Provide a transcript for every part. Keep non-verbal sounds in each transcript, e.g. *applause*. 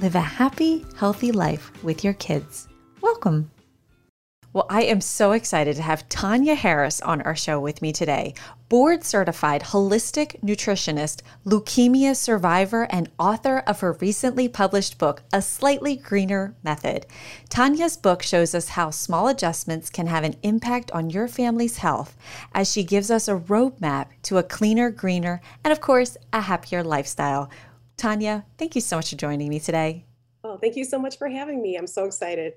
live a happy, healthy life with your kids. Welcome. Well, I am so excited to have Tanya Harris on our show with me today. Board certified holistic nutritionist, leukemia survivor, and author of her recently published book, A Slightly Greener Method. Tanya's book shows us how small adjustments can have an impact on your family's health as she gives us a roadmap to a cleaner, greener, and of course, a happier lifestyle. Tanya, thank you so much for joining me today. Oh, thank you so much for having me. I'm so excited.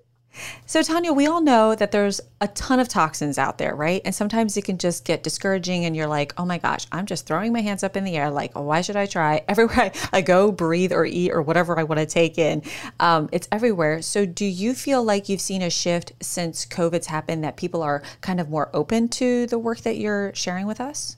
So, Tanya, we all know that there's a ton of toxins out there, right? And sometimes it can just get discouraging, and you're like, oh my gosh, I'm just throwing my hands up in the air. Like, oh, why should I try? *laughs* Everywhere I go, breathe or eat or whatever I want to take in, um, it's everywhere. So, do you feel like you've seen a shift since COVID's happened that people are kind of more open to the work that you're sharing with us?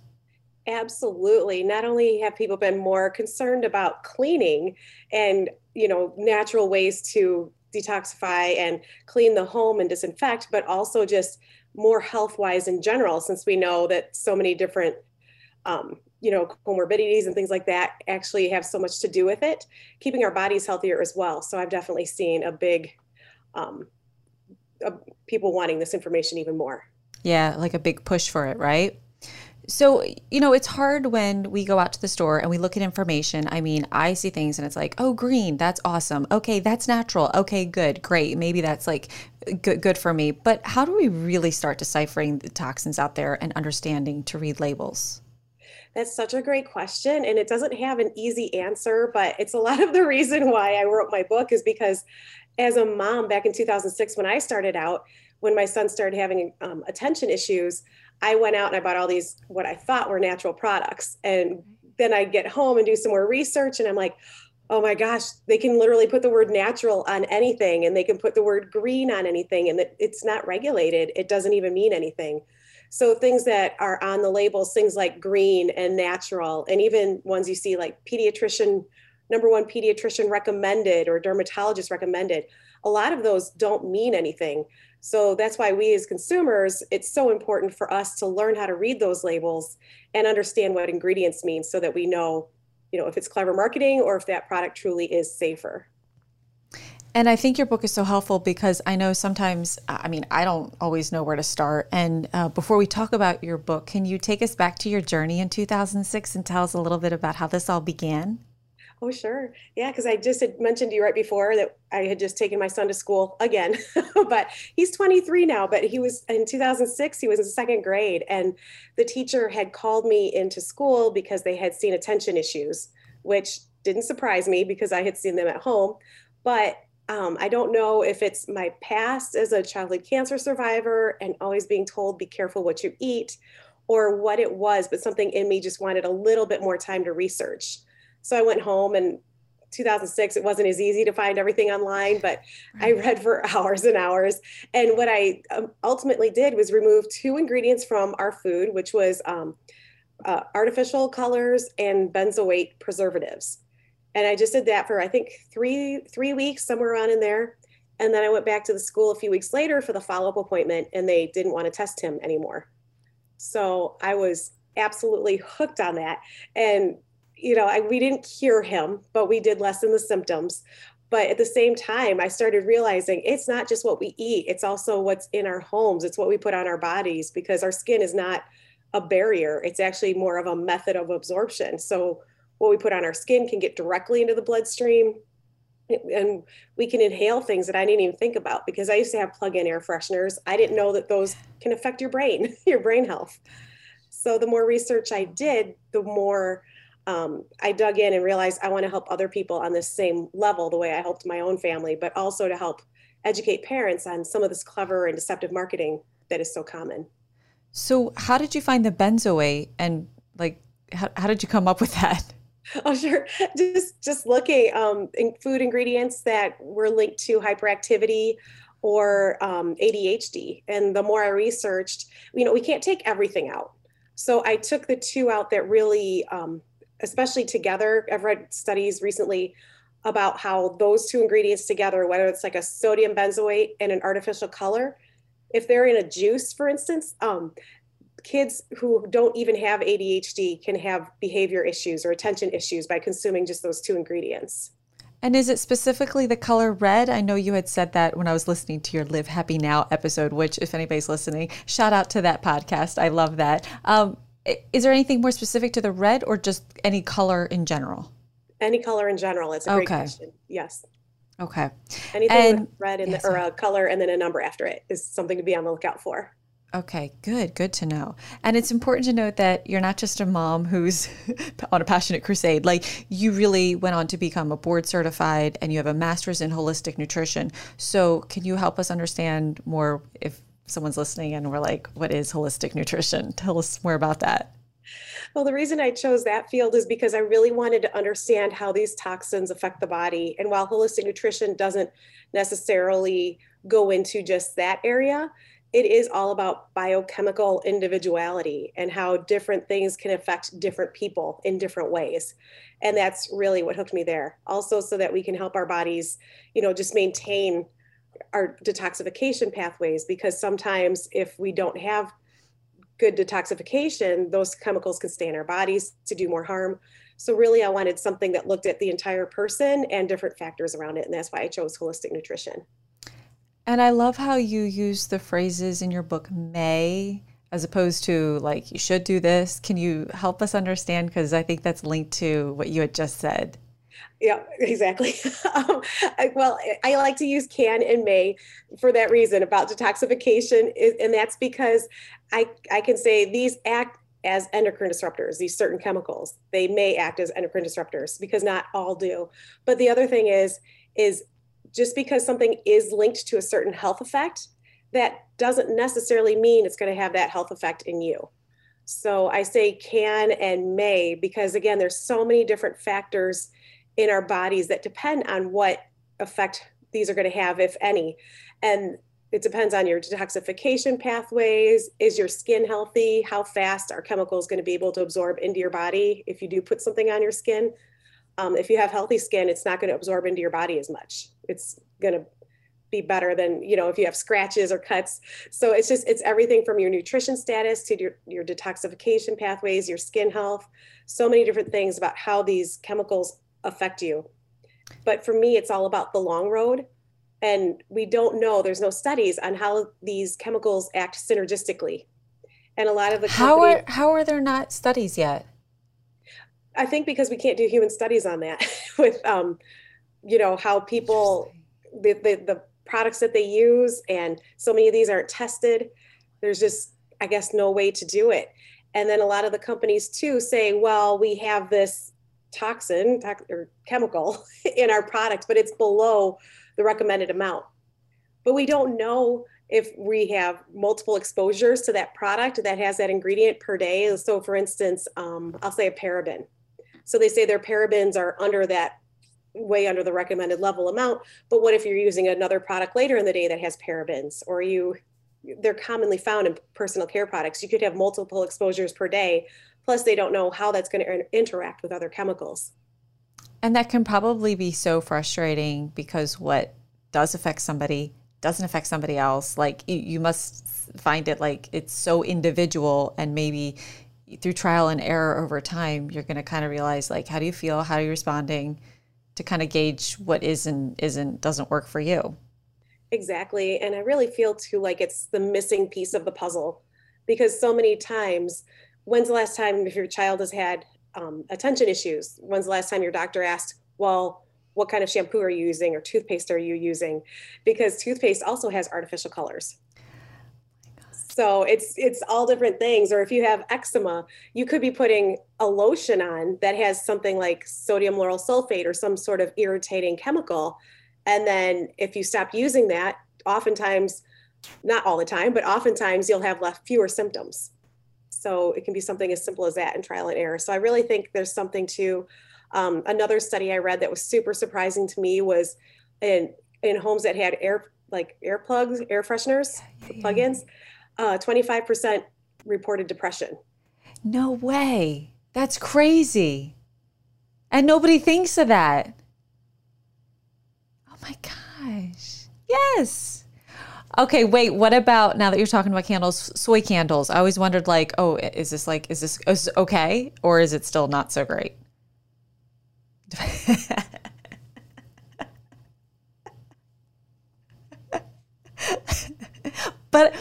Absolutely. Not only have people been more concerned about cleaning and, you know, natural ways to detoxify and clean the home and disinfect, but also just more health wise in general, since we know that so many different, um, you know, comorbidities and things like that actually have so much to do with it, keeping our bodies healthier as well. So I've definitely seen a big, um, uh, people wanting this information even more. Yeah, like a big push for it, right? So, you know, it's hard when we go out to the store and we look at information. I mean, I see things and it's like, oh, green, that's awesome. Okay, that's natural. Okay, good, great. Maybe that's like good, good for me. But how do we really start deciphering the toxins out there and understanding to read labels? That's such a great question. And it doesn't have an easy answer, but it's a lot of the reason why I wrote my book is because as a mom back in 2006, when I started out, when my son started having um, attention issues, I went out and I bought all these what I thought were natural products. And then I get home and do some more research and I'm like, oh my gosh, they can literally put the word natural on anything and they can put the word green on anything and it's not regulated. It doesn't even mean anything. So things that are on the labels, things like green and natural, and even ones you see like pediatrician, number one pediatrician recommended or dermatologist recommended, a lot of those don't mean anything. So that's why we as consumers, it's so important for us to learn how to read those labels and understand what ingredients mean so that we know, you know, if it's clever marketing or if that product truly is safer. And I think your book is so helpful because I know sometimes, I mean, I don't always know where to start. And uh, before we talk about your book, can you take us back to your journey in 2006 and tell us a little bit about how this all began? Oh, sure. Yeah, because I just had mentioned to you right before that I had just taken my son to school again, *laughs* but he's 23 now. But he was in 2006, he was in second grade, and the teacher had called me into school because they had seen attention issues, which didn't surprise me because I had seen them at home. But um, I don't know if it's my past as a childhood cancer survivor and always being told, be careful what you eat, or what it was, but something in me just wanted a little bit more time to research. So I went home and 2006 it wasn't as easy to find everything online but i read for *laughs* hours and hours. And what i um, ultimately did was remove two ingredients from our food which was um, uh, artificial colors and benzoate preservatives. And i just did that for i think three three weeks somewhere around in there. And then i went back to the school a few weeks later for the follow-up appointment and they didn't want to test him anymore. So i was absolutely hooked on that. And you know, I, we didn't cure him, but we did lessen the symptoms. But at the same time, I started realizing it's not just what we eat, it's also what's in our homes, it's what we put on our bodies because our skin is not a barrier, it's actually more of a method of absorption. So, what we put on our skin can get directly into the bloodstream. And we can inhale things that I didn't even think about because I used to have plug in air fresheners. I didn't know that those can affect your brain, *laughs* your brain health. So, the more research I did, the more um, I dug in and realized I want to help other people on this same level, the way I helped my own family, but also to help educate parents on some of this clever and deceptive marketing that is so common. So, how did you find the benzoate and like, how, how did you come up with that? *laughs* Oh, sure. Just just looking um, in food ingredients that were linked to hyperactivity or um, ADHD. And the more I researched, you know, we can't take everything out. So I took the two out that really, um, especially together. I've read studies recently about how those two ingredients together, whether it's like a sodium benzoate and an artificial color, if they're in a juice, for instance, um, kids who don't even have ADHD can have behavior issues or attention issues by consuming just those two ingredients. And is it specifically the color red? I know you had said that when I was listening to your Live Happy Now episode, which, if anybody's listening, shout out to that podcast. I love that. Um, is there anything more specific to the red or just any color in general? Any color in general. It's a great okay. question. Yes. Okay. Anything and, with red in the, or a color and then a number after it is something to be on the lookout for. Okay, good, good to know. And it's important to note that you're not just a mom who's *laughs* on a passionate crusade. Like you really went on to become a board certified and you have a master's in holistic nutrition. So, can you help us understand more if someone's listening and we're like, what is holistic nutrition? Tell us more about that. Well, the reason I chose that field is because I really wanted to understand how these toxins affect the body. And while holistic nutrition doesn't necessarily go into just that area, it is all about biochemical individuality and how different things can affect different people in different ways and that's really what hooked me there also so that we can help our bodies you know just maintain our detoxification pathways because sometimes if we don't have good detoxification those chemicals can stay in our bodies to do more harm so really i wanted something that looked at the entire person and different factors around it and that's why i chose holistic nutrition and I love how you use the phrases in your book may as opposed to like you should do this. Can you help us understand because I think that's linked to what you had just said. Yeah, exactly. *laughs* um, I, well, I like to use can and may for that reason about detoxification, and that's because I I can say these act as endocrine disruptors. These certain chemicals they may act as endocrine disruptors because not all do. But the other thing is is just because something is linked to a certain health effect, that doesn't necessarily mean it's going to have that health effect in you. So I say can and may because again, there's so many different factors in our bodies that depend on what effect these are going to have, if any. And it depends on your detoxification pathways. Is your skin healthy? How fast are chemicals going to be able to absorb into your body if you do put something on your skin? Um, if you have healthy skin, it's not going to absorb into your body as much. It's going to be better than you know if you have scratches or cuts so it's just it's everything from your nutrition status to your, your detoxification pathways your skin health so many different things about how these chemicals affect you. But for me it's all about the long road. And we don't know there's no studies on how these chemicals act synergistically. And a lot of the how are how are there not studies yet? I think because we can't do human studies on that *laughs* with, um, you know, how people, the, the, the products that they use, and so many of these aren't tested. There's just, I guess, no way to do it. And then a lot of the companies too say, well, we have this toxin to- or chemical *laughs* in our product, but it's below the recommended amount. But we don't know if we have multiple exposures to that product that has that ingredient per day. So, for instance, um, I'll say a paraben so they say their parabens are under that way under the recommended level amount. But what if you're using another product later in the day that has parabens or you they're commonly found in personal care products. You could have multiple exposures per day. Plus, they don't know how that's going to interact with other chemicals. And that can probably be so frustrating because what does affect somebody doesn't affect somebody else. Like you, you must find it like it's so individual, and maybe through trial and error over time, you're going to kind of realize like, how do you feel? How are you responding to kind of gauge what is and isn't, doesn't work for you? Exactly. And I really feel too like it's the missing piece of the puzzle because so many times, when's the last time if your child has had um, attention issues? When's the last time your doctor asked, well, what kind of shampoo are you using or toothpaste are you using? Because toothpaste also has artificial colors. So it's it's all different things. Or if you have eczema, you could be putting a lotion on that has something like sodium lauryl sulfate or some sort of irritating chemical. And then if you stop using that, oftentimes, not all the time, but oftentimes you'll have left fewer symptoms. So it can be something as simple as that in trial and error. So I really think there's something to Um, another study I read that was super surprising to me was in in homes that had air like air plugs, air fresheners, yeah. plugins, uh, 25% reported depression. No way. That's crazy. And nobody thinks of that. Oh my gosh. Yes. Okay, wait, what about now that you're talking about candles, soy candles? I always wondered like, oh, is this like is this, oh, is this okay or is it still not so great? *laughs* but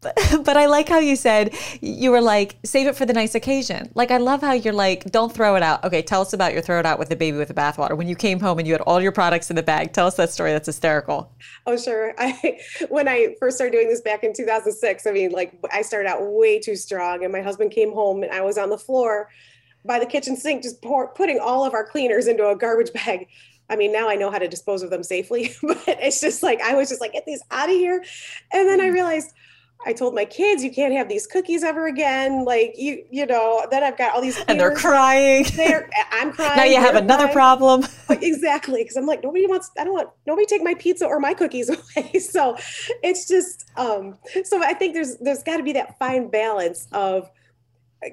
but, *laughs* but I like how you said you were like save it for the nice occasion. Like I love how you're like don't throw it out. Okay, tell us about your throw it out with the baby with the bathwater. When you came home and you had all your products in the bag, tell us that story. That's hysterical. Oh sure. *laughs* I when I first started doing this back in 2006, I mean like I started out way too strong, and my husband came home and I was on the floor by the kitchen sink just pour, putting all of our cleaners into a garbage bag I mean, now I know how to dispose of them safely, *laughs* but it's just like I was just like, get these out of here. And then I mm. realized I told my kids, you can't have these cookies ever again. Like you, you know, then I've got all these *laughs* and they're crying. They're, *laughs* I'm crying. now you have another crying. problem. *laughs* exactly. Cause I'm like, nobody wants, I don't want, nobody take my pizza or my cookies away. So it's just, um, so I think there's, there's gotta be that fine balance of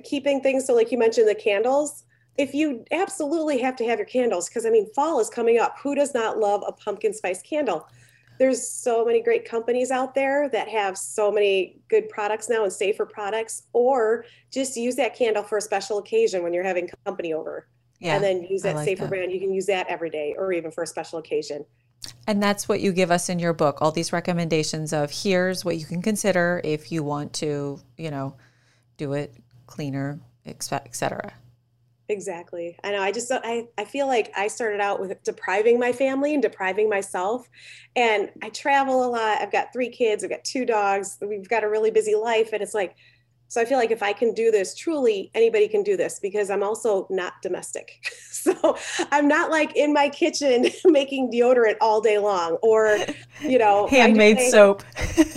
keeping things. So like you mentioned the candles, if you absolutely have to have your candles, because I mean, fall is coming up. Who does not love a pumpkin spice candle? There's so many great companies out there that have so many good products now and safer products, or just use that candle for a special occasion when you're having company over. Yeah, and then use that like safer that. brand. You can use that every day or even for a special occasion. And that's what you give us in your book, all these recommendations of here's what you can consider if you want to, you know, do it cleaner, etc. Exactly. I know. I just I I feel like I started out with depriving my family and depriving myself. And I travel a lot. I've got three kids, I've got two dogs. We've got a really busy life and it's like so I feel like if I can do this, truly anybody can do this because I'm also not domestic. *laughs* so I'm not like in my kitchen *laughs* making deodorant all day long or, you know, *laughs* handmade say, soap.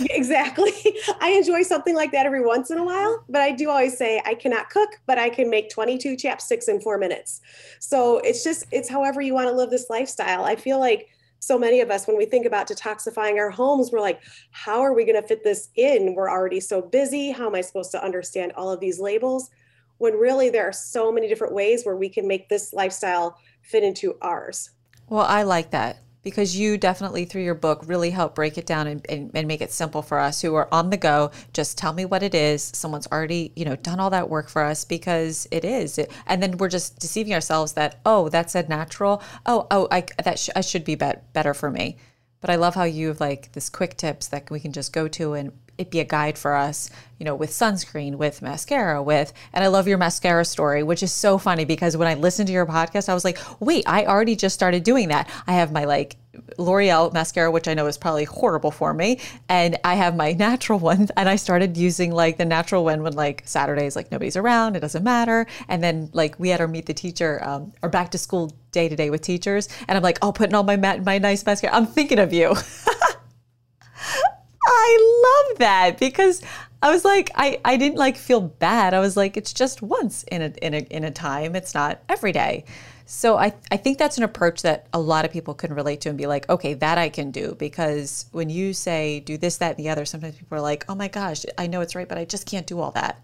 exactly. I enjoy something like that every once in a while, but I do always say I cannot cook, but I can make 22 chapsticks in four minutes. So it's just, it's however you want to live this lifestyle. I feel like so many of us when we think about detoxifying our homes we're like how are we going to fit this in? We're already so busy. How am i supposed to understand all of these labels? When really there are so many different ways where we can make this lifestyle fit into ours. Well i like that because you definitely through your book really help break it down and, and, and, make it simple for us who are on the go. Just tell me what it is. Someone's already you know done all that work for us because it is. It, and then we're just deceiving ourselves that oh that's a natural. Oh oh i that sh- I should be bet- better for me. But i love how you have like this quick tips that we can just go to and it be a guide for us, you know, with sunscreen, with mascara, with, and I love your mascara story, which is so funny because when I listened to your podcast, I was like, wait, I already just started doing that. I have my like L'Oreal mascara, which I know is probably horrible for me. And I have my *laughs* natural one. And I started using like the natural one when like Saturdays, like nobody's around, it doesn't matter. And then like we had our meet the teacher, um, or back to school day to day with teachers. And I'm like, oh, putting on my, my nice mascara. I'm thinking of you. *laughs* I love that because I was like, I, I didn't like feel bad. I was like, it's just once in a, in a, in a time. It's not every day. So I, I think that's an approach that a lot of people can relate to and be like, okay, that I can do. Because when you say do this, that, and the other, sometimes people are like, oh my gosh, I know it's right, but I just can't do all that.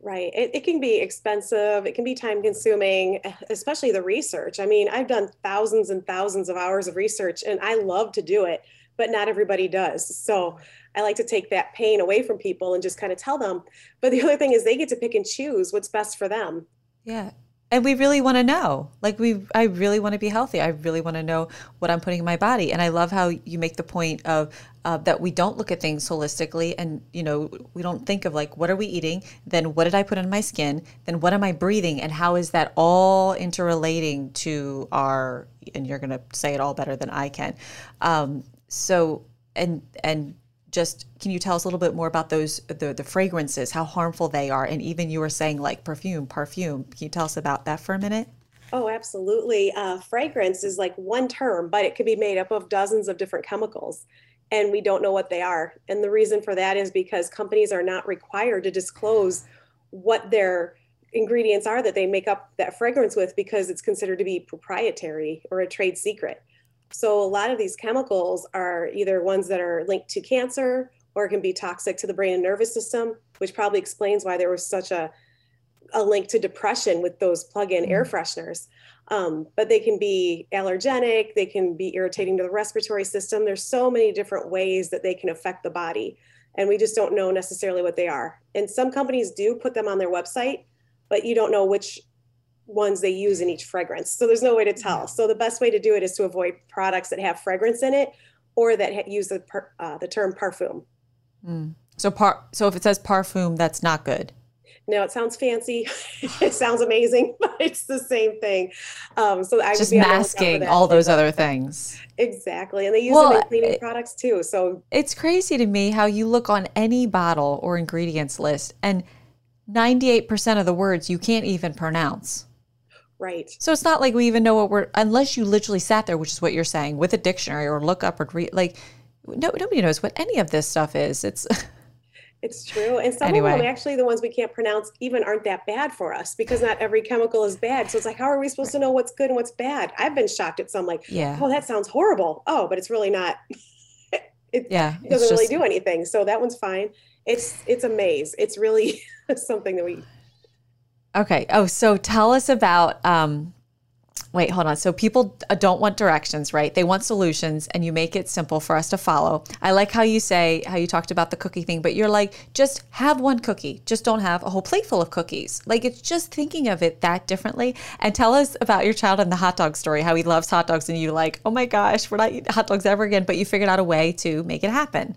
Right. It, it can be expensive. It can be time consuming, especially the research. I mean, I've done thousands and thousands of hours of research and I love to do it but not everybody does. So I like to take that pain away from people and just kind of tell them. But the other thing is they get to pick and choose what's best for them. Yeah. And we really want to know. Like we I really want to be healthy. I really want to know what I'm putting in my body. And I love how you make the point of uh, that we don't look at things holistically and you know we don't think of like what are we eating then what did i put on my skin then what am i breathing and how is that all interrelating to our and you're going to say it all better than i can um, so and and just can you tell us a little bit more about those the the fragrances, how harmful they are, and even you were saying like perfume, perfume. Can you tell us about that for a minute? Oh, absolutely. Uh, fragrance is like one term, but it could be made up of dozens of different chemicals, and we don't know what they are. And the reason for that is because companies are not required to disclose what their ingredients are that they make up that fragrance with because it's considered to be proprietary or a trade secret. So a lot of these chemicals are either ones that are linked to cancer or can be toxic to the brain and nervous system, which probably explains why there was such a a link to depression with those plug-in air mm-hmm. fresheners. Um, but they can be allergenic, they can be irritating to the respiratory system. There's so many different ways that they can affect the body, and we just don't know necessarily what they are. And some companies do put them on their website, but you don't know which ones they use in each fragrance. So there's no way to tell. So the best way to do it is to avoid products that have fragrance in it or that use the uh, the term parfum. Mm. So par so if it says parfum, that's not good. No, it sounds fancy. *laughs* it sounds amazing, *laughs* but it's the same thing. Um, so I just masking all those other things. Exactly, and they use well, them in cleaning it, products too. So it's crazy to me how you look on any bottle or ingredients list, and ninety-eight percent of the words you can't even pronounce. Right. So it's not like we even know what we're unless you literally sat there, which is what you're saying, with a dictionary or look up or read. Like, no, nobody knows what any of this stuff is. It's *laughs* It's true. And some anyway. of them, actually, the ones we can't pronounce, even aren't that bad for us because not every chemical is bad. So it's like, how are we supposed to know what's good and what's bad? I've been shocked at some, like, yeah. oh, that sounds horrible. Oh, but it's really not. *laughs* it, yeah, it doesn't really do anything. So that one's fine. It's it's a maze. It's really *laughs* something that we. Okay. Oh, so tell us about um, Wait, hold on. So people uh, don't want directions, right? They want solutions and you make it simple for us to follow. I like how you say, how you talked about the cookie thing, but you're like, just have one cookie. Just don't have a whole plate full of cookies. Like it's just thinking of it that differently. And tell us about your child and the hot dog story, how he loves hot dogs and you like, oh my gosh, we're not eating hot dogs ever again, but you figured out a way to make it happen.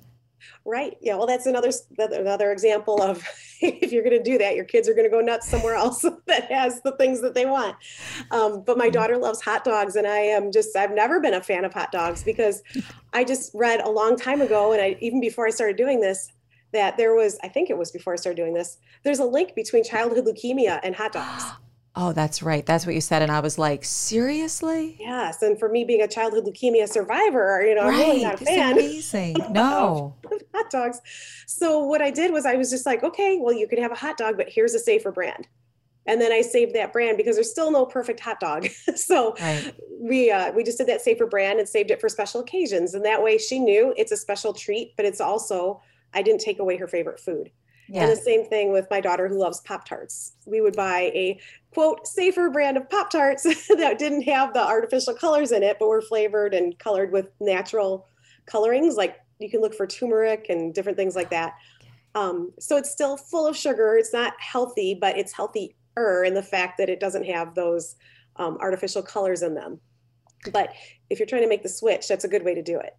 Right. Yeah. Well, that's another another example of *laughs* if you're going to do that, your kids are going to go nuts somewhere else *laughs* that has the things that they want. Um, but my mm-hmm. daughter loves hot dogs, and I am just I've never been a fan of hot dogs because I just read a long time ago, and I even before I started doing this, that there was I think it was before I started doing this. There's a link between childhood leukemia and hot dogs. *gasps* *gasps* *gasps* Oh, that's right. That's what you said. And I was like, seriously? Yes. And for me being a childhood leukemia survivor, you know, right. I'm really not a fan. Amazing. *laughs* No. *laughs* hot dogs. So what I did was I was just like, okay, well, you can have a hot dog, but here's a safer brand. And then I saved that brand because there's still no perfect hot dog. *laughs* so right. we uh, we just did that safer brand and saved it for special occasions. And that way she knew it's a special treat, but it's also I didn't take away her favorite food. Yeah. And the same thing with my daughter who loves Pop Tarts. We would buy a quote safer brand of Pop Tarts *laughs* that didn't have the artificial colors in it, but were flavored and colored with natural colorings. Like you can look for turmeric and different things like that. Um, so it's still full of sugar. It's not healthy, but it's healthier in the fact that it doesn't have those um, artificial colors in them. But if you're trying to make the switch, that's a good way to do it.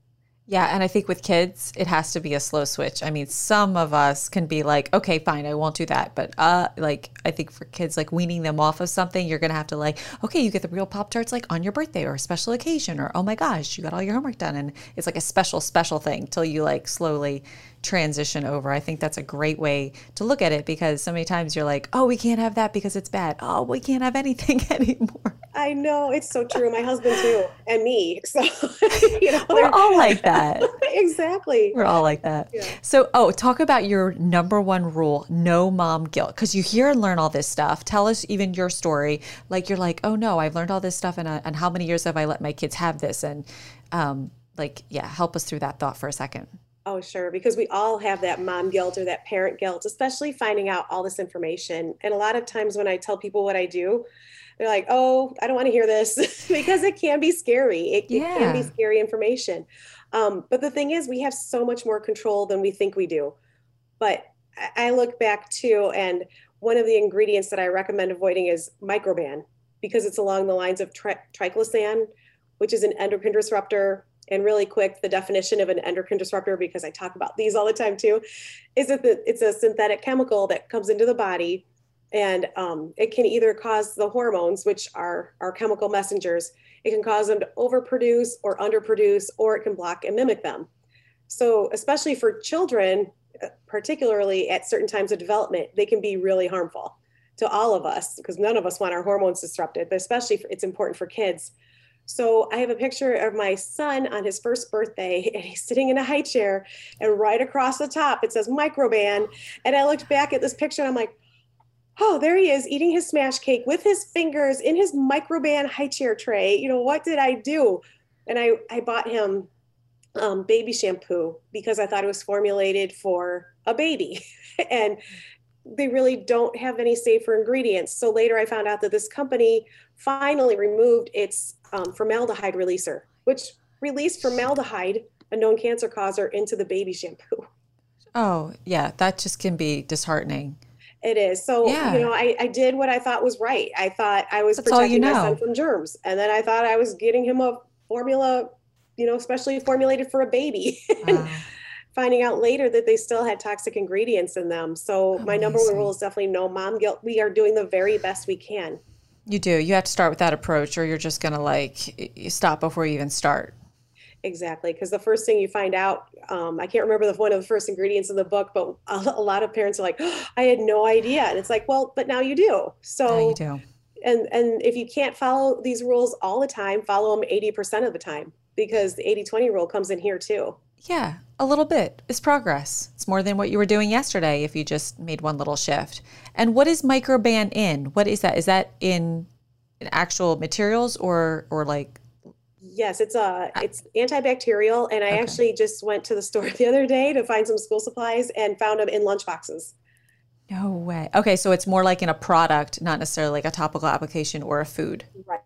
Yeah, and I think with kids, it has to be a slow switch. I mean, some of us can be like, okay, fine, I won't do that. But uh like I think for kids like weaning them off of something, you're going to have to like, okay, you get the real pop tarts like on your birthday or a special occasion or oh my gosh, you got all your homework done and it's like a special special thing till you like slowly transition over. I think that's a great way to look at it because so many times you're like, oh, we can't have that because it's bad. Oh, we can't have anything *laughs* anymore. I know it's so true. My husband too, and me. *laughs* So *laughs* you know, we're all like that. exactly. We're all like that. Yeah. So, oh, talk about your number one rule: no mom guilt. Because you hear and learn all this stuff. Tell us even your story. Like you're like, oh no, I've learned all this stuff, and uh, and how many years have I let my kids have this? And um, like, yeah, help us through that thought for a second. Oh, sure. Because we all have that mom guilt or that parent guilt, especially finding out all this information. And a lot of times when I tell people what I do, they're like, oh, I don't want to hear this *laughs* because it can be scary. It, yeah. it can be scary information. Um, but the thing is, we have so much more control than we think we do. But I look back too, and one of the ingredients that I recommend avoiding is microban because it's along the lines of tri- triclosan, which is an endocrine disruptor and really quick, the definition of an endocrine disruptor, because I talk about these all the time too, is that it's a synthetic chemical that comes into the body and um, it can either cause the hormones, which are our chemical messengers, it can cause them to overproduce or underproduce, or it can block and mimic them. So, especially for children, uh, particularly at certain times of development, they can be really harmful to all of us because none of us want our hormones disrupted, but especially for, it's important for kids so I have a picture of my son on his first birthday, *laughs* and he's sitting in a high chair, and right across the top it says microban. And I looked back at this picture, and I'm like, oh, there he is eating his smash cake with his fingers in his microban high chair tray. You know, what did I do? And I, I bought him um, baby shampoo because I thought it was formulated for a baby. *laughs* and they really don't have any safer ingredients. So later I found out that this company finally removed its um, formaldehyde releaser, which released formaldehyde, a known cancer causer, into the baby shampoo. Oh, yeah, that just can be disheartening. It is. So, yeah. you know, I, I did what I thought was right. I thought I was That's protecting you know. my son from germs. And then I thought I was getting him a formula, you know, especially formulated for a baby. *laughs* Wow. Finding out later that they still had toxic ingredients in them. So Amazing. my number one rule is definitely no mom guilt. We are doing the very best we can. You do. You have to start with that approach or you're just going to like stop before you even start. Exactly. Because the first thing you find out, um, I can't remember the one of the first ingredients in the book, but a, a lot of parents are like, oh, I had no idea. And it's like, well, but now you do. So you do. And, and if you can't follow these rules all the time, follow them 80% of the time because the 80 20 rule comes in here too. Yeah, a little bit is progress. It's more than what you were doing yesterday if you just made one little shift. And what is microban in? What is that? Is that in, in actual materials or or like Yes, it's uh it's antibacterial and I okay. actually just went to the store *laughs* the other day to find some school supplies and found them in lunch boxes. No way. Okay, so it's more like in a product, not necessarily like a topical application or a food. Right.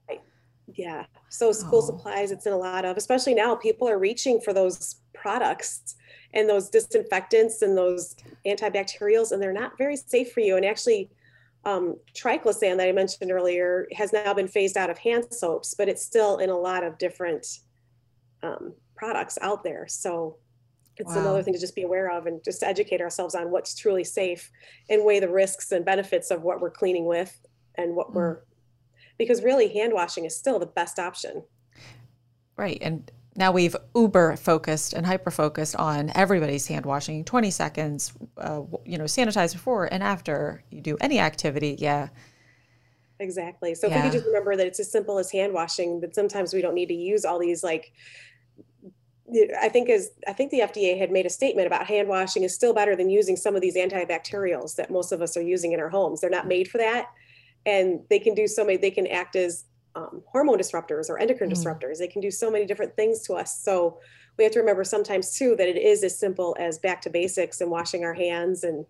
Yeah. So school oh. supplies, it's in a lot of, especially now, people are reaching for those products and those disinfectants and those antibacterials, and they're not very safe for you. And actually, um, triclosan that I mentioned earlier has now been phased out of hand soaps, but it's still in a lot of different um, products out there. So it's wow. another thing to just be aware of and just educate ourselves on what's truly safe and weigh the risks and benefits of what we're cleaning with and what mm. we're because really hand washing is still the best option. Right. And now we've uber focused and hyper focused on everybody's hand washing 20 seconds uh, you know sanitize before and after you do any activity yeah exactly so yeah. if we could just remember that it's as simple as hand washing but sometimes we don't need to use all these like I think as I think the FDA had made a statement about hand washing is still better than using some of these antibacterials that most of us are using in our homes. They're not made for that and they can do so many they can act as um, hormone disruptors or endocrine mm. disruptors. They can do so many different things to us. So we have to remember sometimes too that it is as simple as back to basics and washing our hands and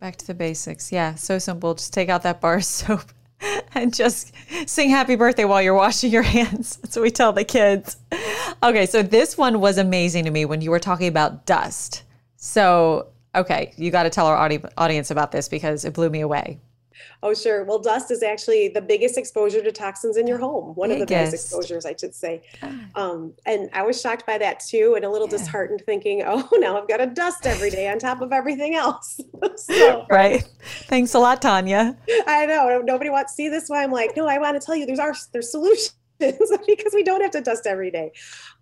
back to the basics. Yeah so simple. Just take out that bar of *laughs* soap and just sing happy birthday while you're washing your *laughs* hands. That's what we tell the kids. Okay so this one was amazing to me when you were talking about dust. So okay you got to tell our audi- audience about this because it blew me away Oh, sure. Well, dust is actually the biggest exposure to toxins in your home. One biggest. of the biggest exposures, I should say. Um, and I was shocked by that too, and a little yeah. disheartened, thinking, *laughs* "Oh, now I've got to dust every day on top of everything else." *laughs* so, *laughs* right. Thanks a lot, Tanya. I know nobody wants to see this. Why I'm like, no, I want to tell you, there's our there's solutions because we don't have to dust every day.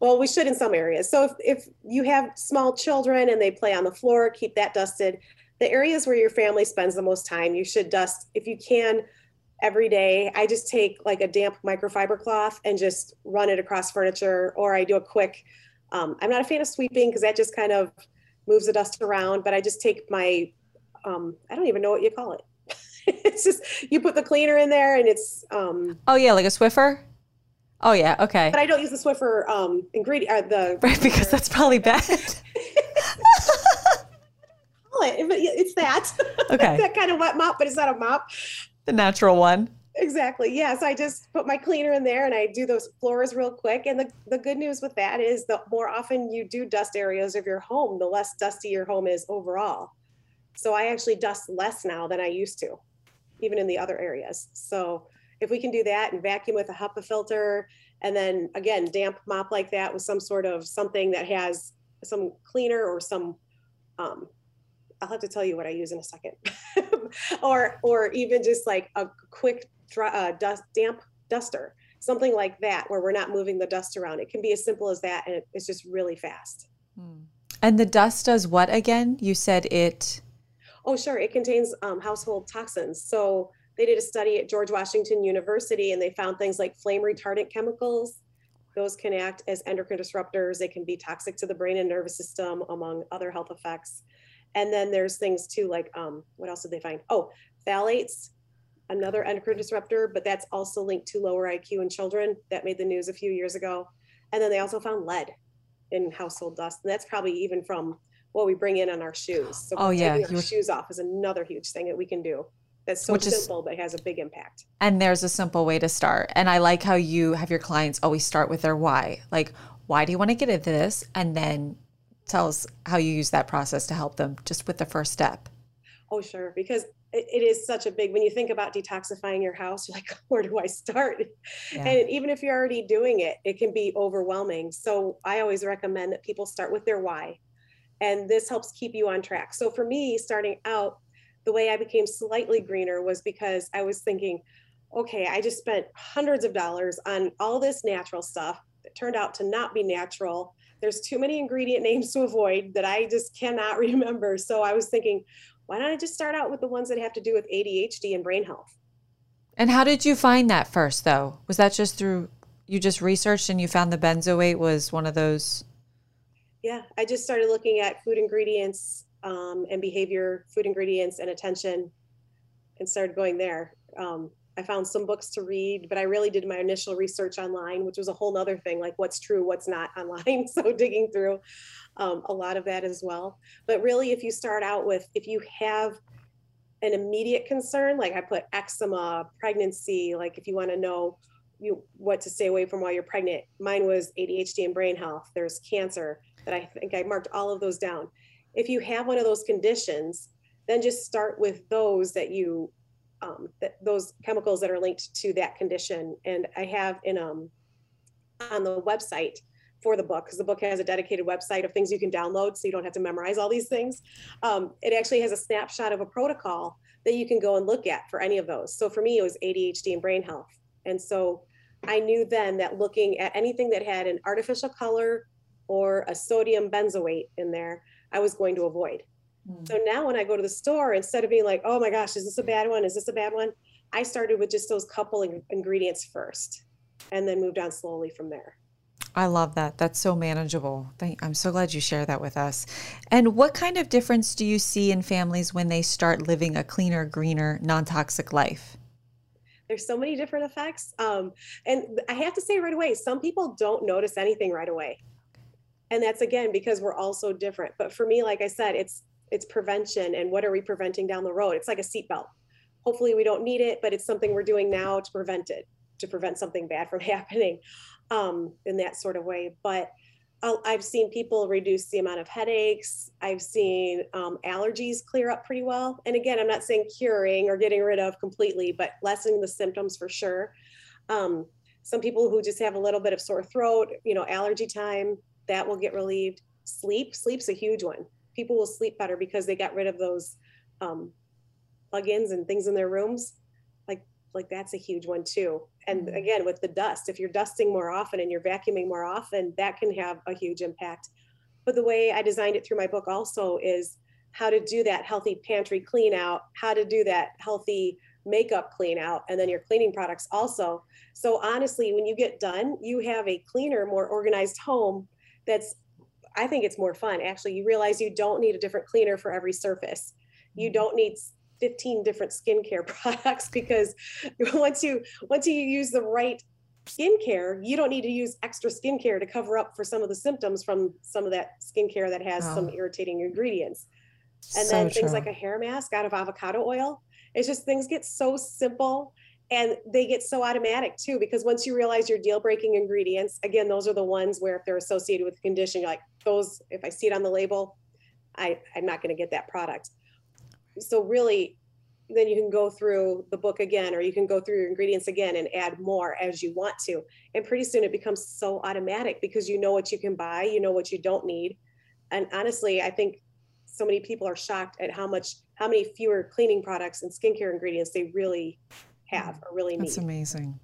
Well, we should in some areas. So if, if you have small children and they play on the floor, keep that dusted the areas where your family spends the most time, you should dust if you can every day. I just take like a damp microfiber cloth and just run it across furniture, or I do a quick. Um, I'm not a fan of sweeping because that just kind of moves the dust around, but I just take my, um, I don't even know what you call it. *laughs* it's just you put the cleaner in there and it's. Um, oh yeah, like a Swiffer. Oh yeah, okay. But I don't use the Swiffer um, ingredient. Uh, the right because that's probably bad. *laughs* it. It's that. *laughs* Okay. that kind of wet mop, but it's not a mop. The natural one. Exactly. Yes. I just put my cleaner in there and I do those floors real quick. And the, the good news with that is the more often you do dust areas of your home, the less dusty your home is overall. So I actually dust less now than I used to, even in the other areas. So if we can do that and vacuum with a HEPA filter, and then again, damp mop like that with some sort of something that has some cleaner or some um, I'll have to tell you what I use in a second. *laughs* or or even just like a quick dry, uh, dust damp duster, something like that, where we're not moving the dust around. It can be as simple as that, and it's just really fast. Hmm. And the dust does what again? You said it. Oh, sure. It contains um, household toxins. So they did a study at George Washington University, and they found things like flame retardant chemicals. Those can act as endocrine disruptors. They can be toxic to the brain and nervous system, among other health effects And then there's things too, like um, what else did they find? Oh, phthalates, another endocrine disruptor, but that's also linked to lower IQ in children. That made the news a few years ago. And then they also found lead in household dust. And that's probably even from what we bring in on our shoes. So oh yeah, taking our shoes off is another huge thing that we can do. That's so Which simple, is, but has a big impact. And there's a simple way to start. And I like how you have your clients always start with their why. Like, why do you want to get into this? And then tell us how you use that process to help them just with the first step. Oh, sure. Because it, is such a big, when you think about detoxifying your house, you're like, *laughs* where do I start? Yeah. And even if you're already doing it, it can be overwhelming. So I always recommend that people start with their why. And this helps keep you on track. So for me, starting out, the way I became slightly greener was because I was thinking, okay, I just spent hundreds of dollars on all this natural stuff that turned out to not be natural. There's too many ingredient names to avoid that I just cannot *laughs* remember. So I was thinking, why don't I just start out with the ones that have to do with ADHD and brain health? And how did you find that first, though? Was that just through you just researched and you found the benzoate was one of those? Yeah, I just started looking at food ingredients um, and behavior, food ingredients and attention, and started going there. Um, I found some books to read, but I really did my initial research online, which was a whole nother thing, like what's true, what's not *laughs* online. So digging through um, a lot of that as well. But really, if you start out with, if you have an immediate concern, like I put eczema, pregnancy, like if you want to know you what to stay away from while you're pregnant, mine was ADHD and brain health. There's cancer that I think I marked all of those down. If you have one of those conditions, then just start with those that you um, that those chemicals that are linked to that condition. And I have in um on the website for the book because the book has a dedicated website of things you can download so you don't have to memorize all these things. Um, it actually has a snapshot of a protocol that you can go and look at for any of those. So for me, it was ADHD and brain health. And so I knew then that looking at anything that had an artificial color or a sodium benzoate in there, I was going to avoid. Mm. So now when I go to the store, instead of being like, oh my gosh, is this a bad one? Is this a bad one? I started with just those couple ingredients first and then moved on slowly from there. I love that. That's so manageable. I'm so glad you share that with us. And what kind of difference do you see in families when they start living a cleaner, greener, non toxic life? There's so many different effects. Um, and I have to say right away, some people don't notice anything right away. And that's again because we're all so different. But for me, like I said, it's it's prevention and what are we preventing down the road? It's like a seatbelt. Hopefully we don't need it, but it's something we're doing now to prevent it, to prevent something bad from *laughs* happening um, in that sort of way. But I've seen people reduce the amount of headaches. I've seen um, allergies clear up pretty well. And again, I'm not saying curing or getting rid of completely, but lessening the symptoms for sure. Um, some people who just have a little bit of sore throat, you know, allergy time, that will get relieved. Sleep, sleep's a huge one. People will sleep better because they got rid of those um, plugins and things in their rooms. Like like that's a huge one too. And mm-hmm. again with the dust if you're dusting more often and you're vacuuming more often that can have a huge impact. But the way i designed it through my book also is how to do that healthy pantry clean out how to do that healthy makeup clean out and then your cleaning products also. So honestly when you get done you have a cleaner more organized home that's i think it's more fun actually you realize you don't need a different cleaner for every surface you mm-hmm. don't need 15 different skincare *laughs* products because once you once you use the right skincare, you don't need to use extra skincare to cover up for some of the symptoms from some of that skincare that has some irritating ingredients. And so then things true. like a hair mask out of avocado oil. It's just things get so simple and they get so automatic too because once you realize your deal breaking ingredients again those are the ones where if they're associated with a condition you're like those if i see it on the label i i'm not going to get that product. So really then you can go through the book again or you can go through your ingredients again and add more as you want to. And pretty soon it becomes so automatic because you know what you can buy you know what you don't need. And honestly i think so many people are shocked at how much how many fewer cleaning products and skincare ingredients they really have or really need. that's amazing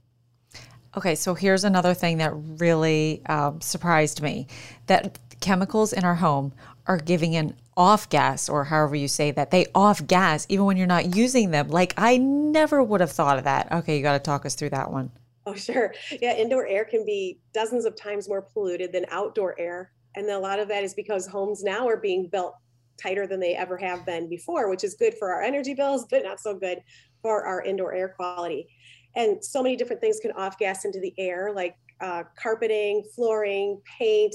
okay so here's another thing that really um, surprised me that chemicals in our home are giving an off gas or however you say that. They off gas even when you're not using them. Like i never would have thought of that. Okay you got to talk us through that one. Oh sure. Yeah indoor air can be dozens of times more polluted than outdoor air. And a lot of that is because homes now are being built tighter than they ever have been before, which is good for our energy bills, but not so good for our indoor air quality. And so many different things can off gas into the air, like uh, carpeting, flooring, paint,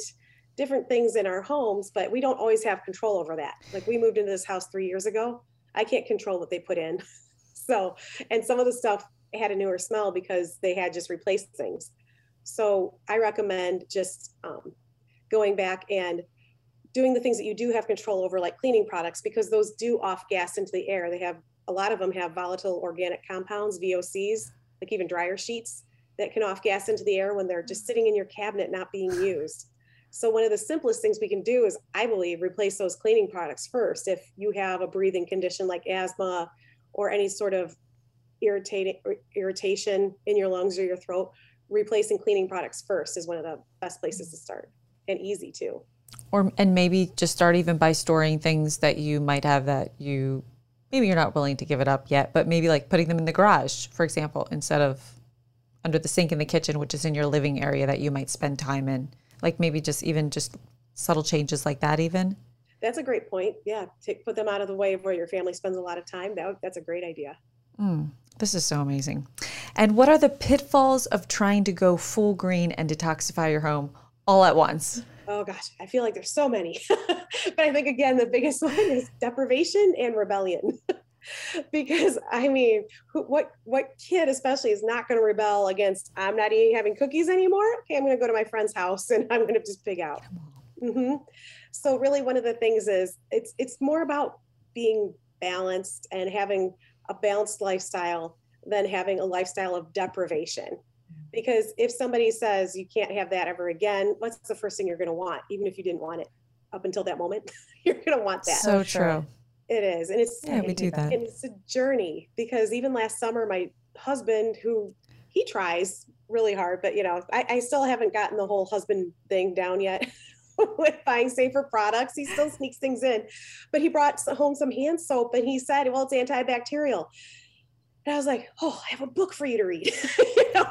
different things in our homes, but we don't always have control over that. Like we moved into this house three years ago. I can't control what they put in. *laughs* so, and some of the stuff had a newer smell because they had just replaced things. So I recommend just um, going back and doing the things that you do have control over, like cleaning products, because those do off gas into the air. They have a lot of them have volatile organic compounds, VOCs, like even dryer sheets that can off gas into the air when they're just sitting in your cabinet not being used. So one of the simplest things we can do is, I believe, replace those cleaning products first. If you have a breathing condition like asthma or any sort of irritating irritation in your lungs or your throat, replacing cleaning products first is one of the best places to start and easy too. Or and maybe just start even by storing things that you might have that you maybe you're not willing to give it up yet, but maybe like putting them in the garage, for example, instead of under the sink in the kitchen, which is in your living area that you might spend time in. Like maybe just even just subtle changes like that even. That's a great point. Yeah, take, put them out of the way of where your family spends a lot of time. That, that's a great idea. Mm, this is so amazing. And what are the pitfalls of trying to go full green and detoxify your home all at once? Oh gosh, I feel like there's so many. *laughs* but I think again, the biggest *laughs* one is deprivation and rebellion. *laughs* because I mean, who, what what kid especially is not going to rebel against I'm not eating having cookies anymore? Okay, I'm going to go to my friend's house and I'm going to just pig out. Mm-hmm. So really, one of the things is it's it's more about being balanced and having a balanced lifestyle than having a lifestyle of deprivation. Because if somebody says you can't have that ever again, what's the first thing you're going to want, even if you didn't want it up until that moment? *laughs* you're going to want that. So true. It is. And it's Yeah, we do that. And it's a journey because even last summer my husband who he tries really hard, but you know, I, I still haven't gotten the whole husband thing down yet *laughs* with buying safer products. He still sneaks things in. But he brought home some hand soap and he said, Well, it's antibacterial. And I was like, Oh, I have a book for you to read. *laughs* you know?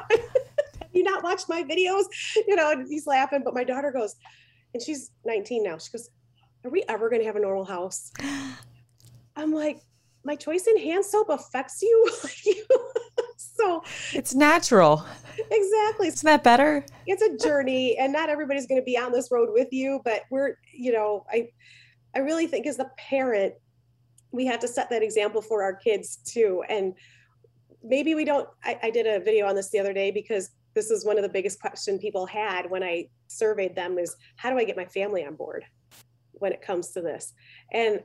You not watched my videos? You know, and he's laughing, but my daughter goes, and she's 19 now. She goes, Are we ever gonna have a normal house? *gasps* I'm like, my choice in hand soap affects you. *laughs* so it's natural. Exactly. Isn't that better? It's a journey and not everybody's going to be on this road with you, but we're, you know, I, I really think as the parent, we have to set that example for our kids too. And maybe we don't, I, I did a video on this the other day because this is one of the biggest question people had when I surveyed them is how do I get my family on board when it comes to this? And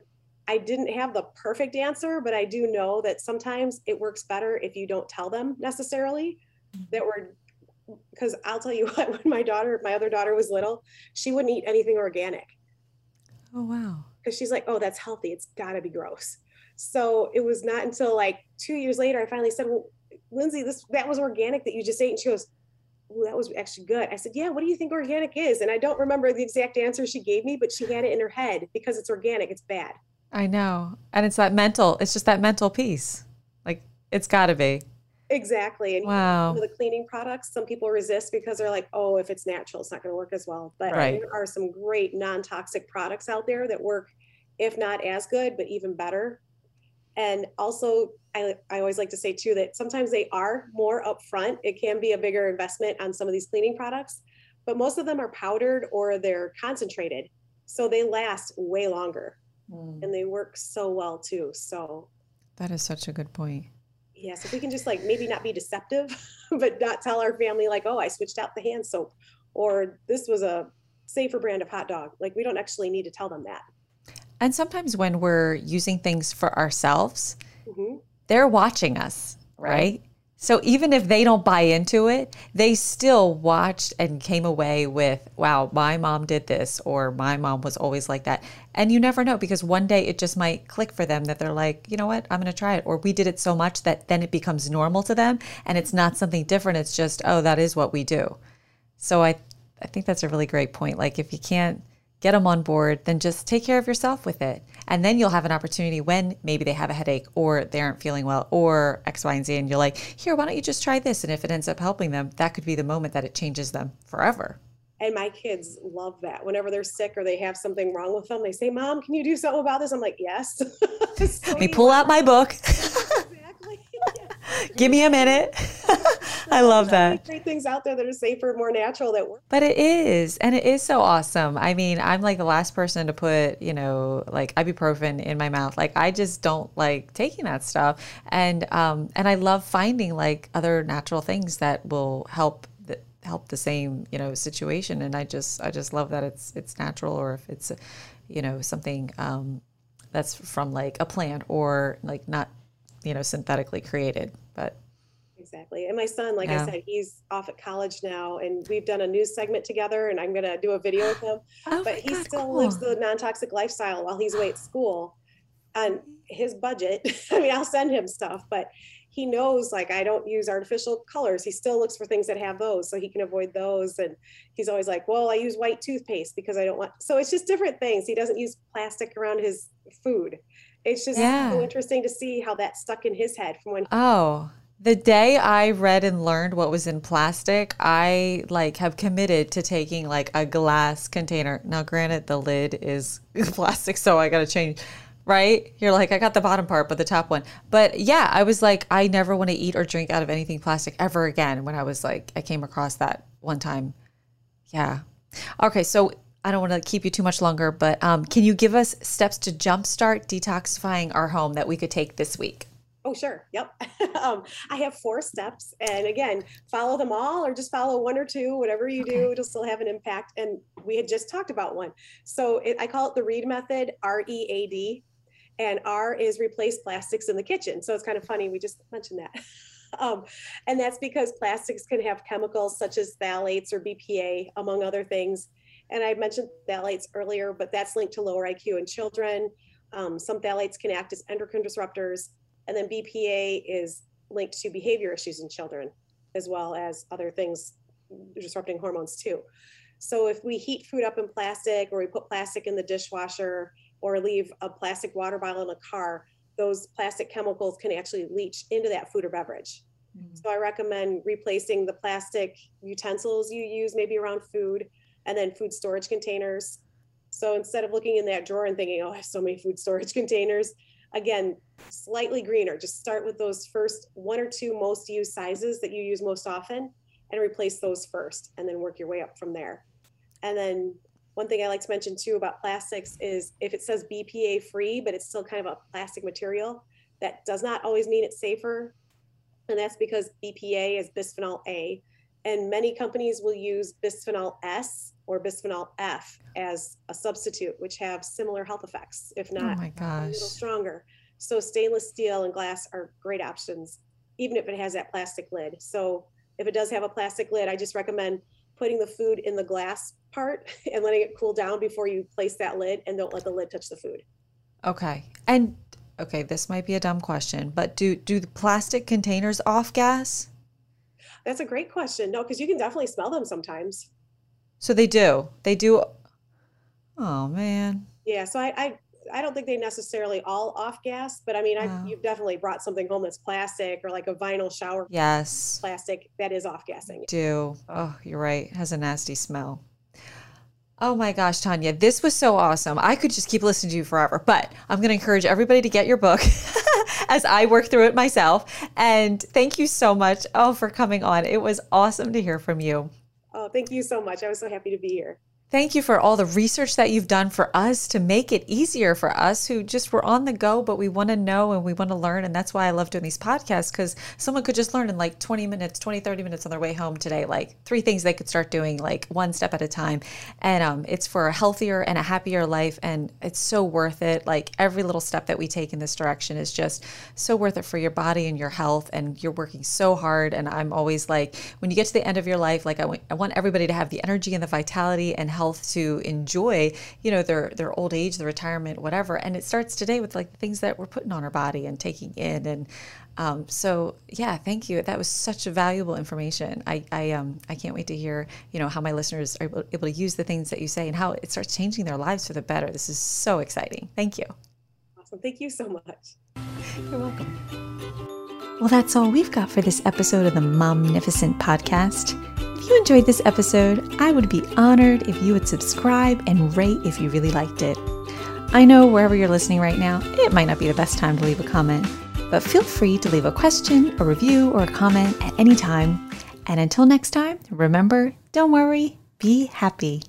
I didn't have the perfect answer, but I do know that sometimes it works better if you don't tell them necessarily mm-hmm. that we're because I'll tell you *laughs* what, when my daughter, my other daughter was little, she wouldn't eat anything organic. Oh wow. Because she's like, oh, that's healthy. It's gotta be gross. So it was not until like two years later I finally said, Well, Lindsay, this that was organic that you just ate. And she goes, Oh, that was actually good. I said, Yeah, what do you think organic is? And I don't remember the exact answer she gave me, but she had it in her head because it's organic, it's bad. I know. And it's that mental, it's just that mental piece. Like it's got to be. Exactly. And wow. the cleaning products, some people resist because they're like, oh, if it's natural, it's not going to work as well. But right. there are some great non toxic products out there that work, if not as good, but even better. And also, I, I always like to say too that sometimes they are more upfront. It can be a bigger investment on some of these cleaning products, but most of them are powdered or they're concentrated. So they last way longer mm. and they work so well too. So that is such a good point. Yes, if we can just like maybe not be deceptive, *laughs* but not tell our family like, oh, I switched out the hand soap, or this was a safer brand of hot dog. Like we don't actually need to tell them that. And sometimes when we're using things for ourselves, mm-hmm. they're watching us, right? right? So even if they don't buy into it, they still watched and came away with, wow, my mom did this, or my mom was always like that. And you never know because one day it just might click for them that they're like, you know what, I'm going to try it. Or we did it so much that then it becomes normal to them and it's not something different. It's just, oh, that is what we do. So I, I think that's a really great point. Like if you can't, get them on board, then just take care of yourself with it. And then you'll have an opportunity when maybe they have a headache or they aren't feeling well or X, Y, and Z. And you're like, here, why don't you just try this? And if it ends up helping them, that could be the moment that it changes them forever. And my kids love that. Whenever they're sick or they have something wrong with them, they say, Mom, can you do something about this? I'm like, Yes. *laughs* Let me pull out my book. *laughs* *laughs* Give me a minute. *laughs* I love that. Great things out there that are safer, more natural that work. But it is, and it is so awesome. I mean, I'm like the last person to put, you know, like ibuprofen in my mouth. Like I just don't like taking that stuff, and um, and I love finding like other natural things that will help help the same you know situation and i just i just love that it's it's natural or if it's you know something um, that's from like a plant or like not you know synthetically created but exactly and my son like yeah. i said he's off at college now and we've done a news segment together and i'm going to do a video with him *gasps* oh but he God, still cool. lives the non-toxic lifestyle while he's away at school on his budget *laughs* i mean i'll send him stuff but he knows like I don't use artificial colors. He still looks for things that have those so he can avoid those. And he's always like, well, I use white toothpaste because I don't want. So it's just different things. He doesn't use plastic around his food. It's just yeah. so interesting to see how that stuck in his head from when. Oh, the day I read and learned what was in plastic, I like have committed to taking like a glass container. Now, granted, the lid is *laughs* plastic, so I got to change right? You're like, I got the bottom part, but the top one. But yeah, I was like, I never want to eat or drink out of anything plastic ever again. When I was like, I came across that one time. Yeah. Okay, so I don't want to keep you too much longer, but um, can you give us steps to jumpstart detoxifying our home that we could take this week? Oh, sure. Yep. *laughs* um, I have four steps. And again, follow them all or just follow one or two, whatever you okay. do, it'll still have an impact. And we had just talked about one. So it, I call it the READ method, R E A D and R is replace plastics in the kitchen. So it's kind of funny. We just mentioned that. *laughs* um, and that's because plastics can have chemicals such as phthalates or BPA, among other things. And I mentioned phthalates earlier, but that's linked to lower IQ in children. Um, some phthalates can act as endocrine disruptors. And then BPA is linked to behavior issues in children, as well as other things disrupting hormones too. So if we heat food up in plastic or we put plastic in the dishwasher, or leave a plastic water bottle in a car, those plastic chemicals can actually leach into that food or beverage. Mm-hmm. So I recommend replacing the plastic utensils you use maybe around food and then food storage containers. So instead of looking in that drawer and thinking, oh, I have so many food storage *laughs* containers, again, slightly greener. Just start with those first one or two most used sizes that you use most often and replace those first and then work your way up from there. And then one thing I like to mention too about plastics is if it says BPA free, but it's still kind of a plastic material, that does not always mean it's safer. And that's because BPA is bisphenol A. And many companies will use bisphenol S or bisphenol F as a substitute, which have similar health effects, if oh not oh a little stronger. So stainless steel and glass are great options, even if it has that plastic lid. So if it does have a plastic lid, I just recommend putting the food in the glass part *laughs* and letting it cool down before you place that lid and don't let the lid touch the food. Okay. And okay, this might be a dumb question, but do do the plastic containers off gas? That's a great question. No, because you can definitely smell them sometimes. So they do. They do. Oh man. Yeah. So I, I I don't think they necessarily all off gas, but I mean, wow. you've definitely brought something home that's plastic or like a vinyl shower. Yes. Plastic that is off gassing. Do. Oh, you're right. It has a nasty smell. Oh my gosh, Tanya, this was so awesome. I could just keep listening to you forever, but I'm going to encourage everybody to get your book *laughs* as I work through it myself. And thank you so much, oh, for coming on. It was awesome to hear from you. Oh, thank you so much. I was so happy to be here. Thank you for all the research that you've done for us to make it easier for us who just were on the go, but we want to know and we want to learn. And that's why I love doing these podcasts because someone could just learn in like 20 minutes, 20, 30 minutes on their way home today, like three things they could start doing, like one step at a time. And um, it's for a healthier and a happier life. And it's so worth it. Like every little step that we take in this direction is just so worth it for your body and your health. And you're working so hard. And I'm always like, when you get to the end of your life, like I, w- I want everybody to have the energy and the vitality and health to enjoy, you know, their their old age, the retirement, whatever. And it starts today with like the things that we're putting on our body and taking in. And um, so, yeah, thank you. That was such valuable information. I I um I can't wait to hear you know how my listeners are able, able to use the things that you say and how it starts changing their lives for the better. This is so exciting. Thank you. Awesome. Thank you so much. You're welcome. Well, that's all we've got for this episode of the Momnificent podcast You enjoyed this episode, I would be honored if you would subscribe and rate if you really liked it. I know wherever you're listening right now, it might not be the best time to leave a comment, but feel free to leave a question, a review, or a comment at any time. And until next time, remember don't worry, be happy.